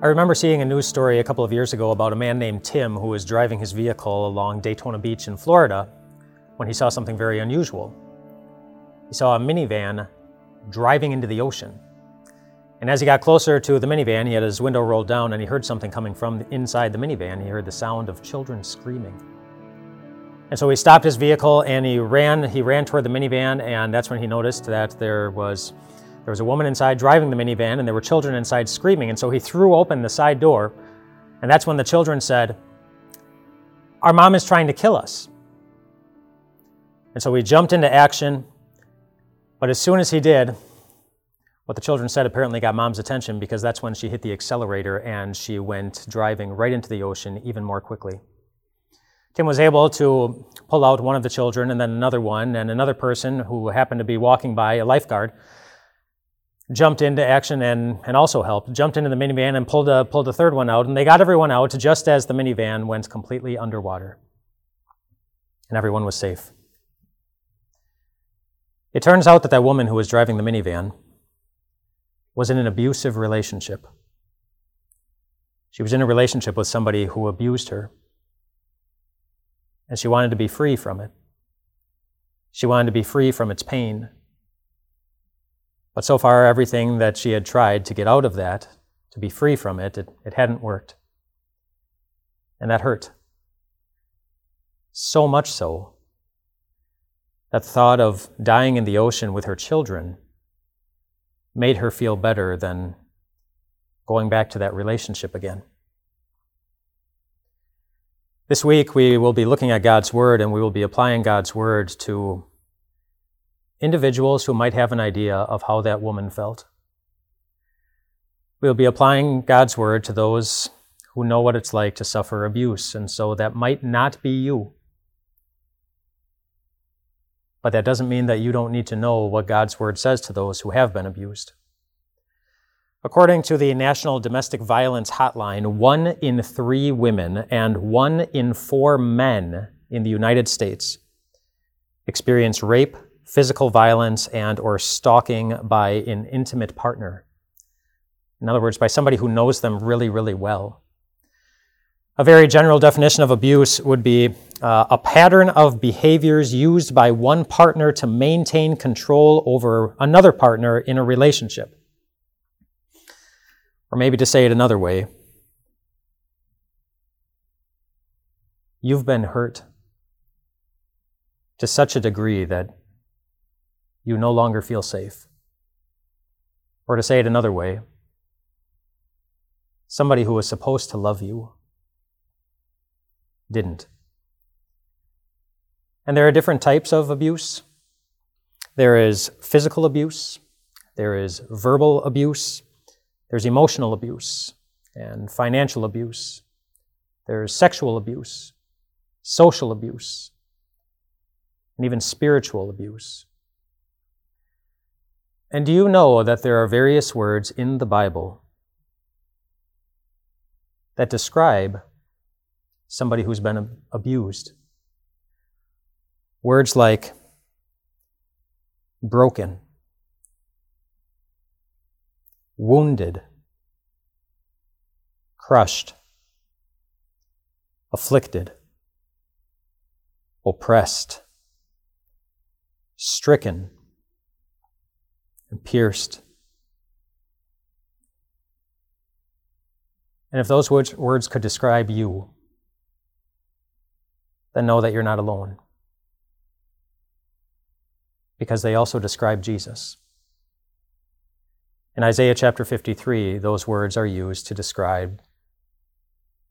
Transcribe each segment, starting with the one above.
I remember seeing a news story a couple of years ago about a man named Tim who was driving his vehicle along Daytona Beach in Florida when he saw something very unusual. He saw a minivan driving into the ocean. And as he got closer to the minivan, he had his window rolled down and he heard something coming from inside the minivan. He heard the sound of children screaming. And so he stopped his vehicle and he ran, he ran toward the minivan, and that's when he noticed that there was there was a woman inside driving the minivan, and there were children inside screaming. And so he threw open the side door, and that's when the children said, Our mom is trying to kill us. And so we jumped into action. But as soon as he did, what the children said apparently got mom's attention because that's when she hit the accelerator and she went driving right into the ocean even more quickly. Tim was able to pull out one of the children and then another one, and another person who happened to be walking by, a lifeguard, jumped into action and, and also helped, jumped into the minivan and pulled a, pulled a third one out. And they got everyone out just as the minivan went completely underwater. And everyone was safe. It turns out that that woman who was driving the minivan was in an abusive relationship. She was in a relationship with somebody who abused her. And she wanted to be free from it. She wanted to be free from its pain. But so far, everything that she had tried to get out of that, to be free from it, it, it hadn't worked. And that hurt. So much so that thought of dying in the ocean with her children made her feel better than going back to that relationship again. This week, we will be looking at God's Word and we will be applying God's Word to individuals who might have an idea of how that woman felt. We'll be applying God's word to those who know what it's like to suffer abuse, and so that might not be you. But that doesn't mean that you don't need to know what God's word says to those who have been abused. According to the National Domestic Violence Hotline, one in three women and one in four men in the United States experience rape, physical violence and or stalking by an intimate partner. In other words, by somebody who knows them really, really well. A very general definition of abuse would be uh, a pattern of behaviors used by one partner to maintain control over another partner in a relationship. Or maybe to say it another way, you've been hurt to such a degree that you no longer feel safe. Or to say it another way, somebody who was supposed to love you didn't. And there are different types of abuse. There is physical abuse, there is verbal abuse, there's emotional abuse and financial abuse, there's sexual abuse, social abuse, and even spiritual abuse. And do you know that there are various words in the Bible that describe somebody who's been abused? Words like broken, wounded, crushed, afflicted, oppressed, stricken and pierced. And if those words, could describe you, then know that you're not alone. Because they also describe Jesus. In Isaiah chapter 53, those words are used to describe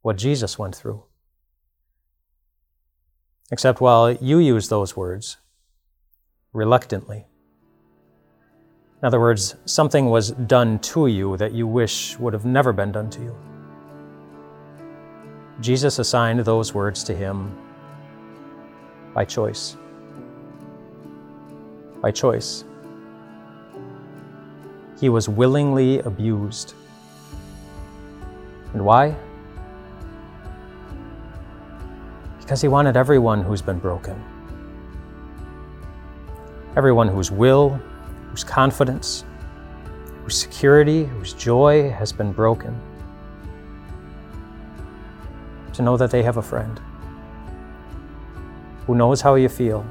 what Jesus went through. Except while you use those words reluctantly, other words, something was done to you that you wish would have never been done to you. Jesus assigned those words to him by choice. By choice. He was willingly abused. And why? Because he wanted everyone who's been broken, everyone whose will, whose confidence, whose security, whose joy has been broken. to know that they have a friend who knows how you feel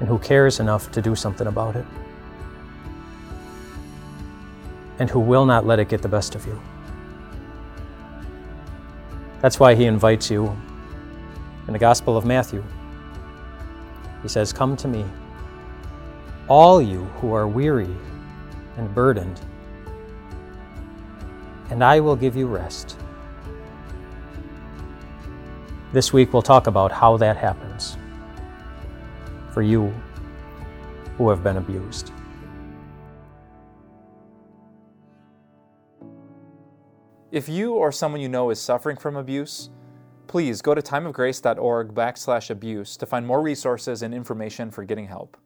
and who cares enough to do something about it, and who will not let it get the best of you. That's why he invites you in the Gospel of Matthew. He says, Come to me, all you who are weary and burdened, and I will give you rest. This week we'll talk about how that happens for you who have been abused. If you or someone you know is suffering from abuse, please go to timeofgrace.org backslash abuse to find more resources and information for getting help.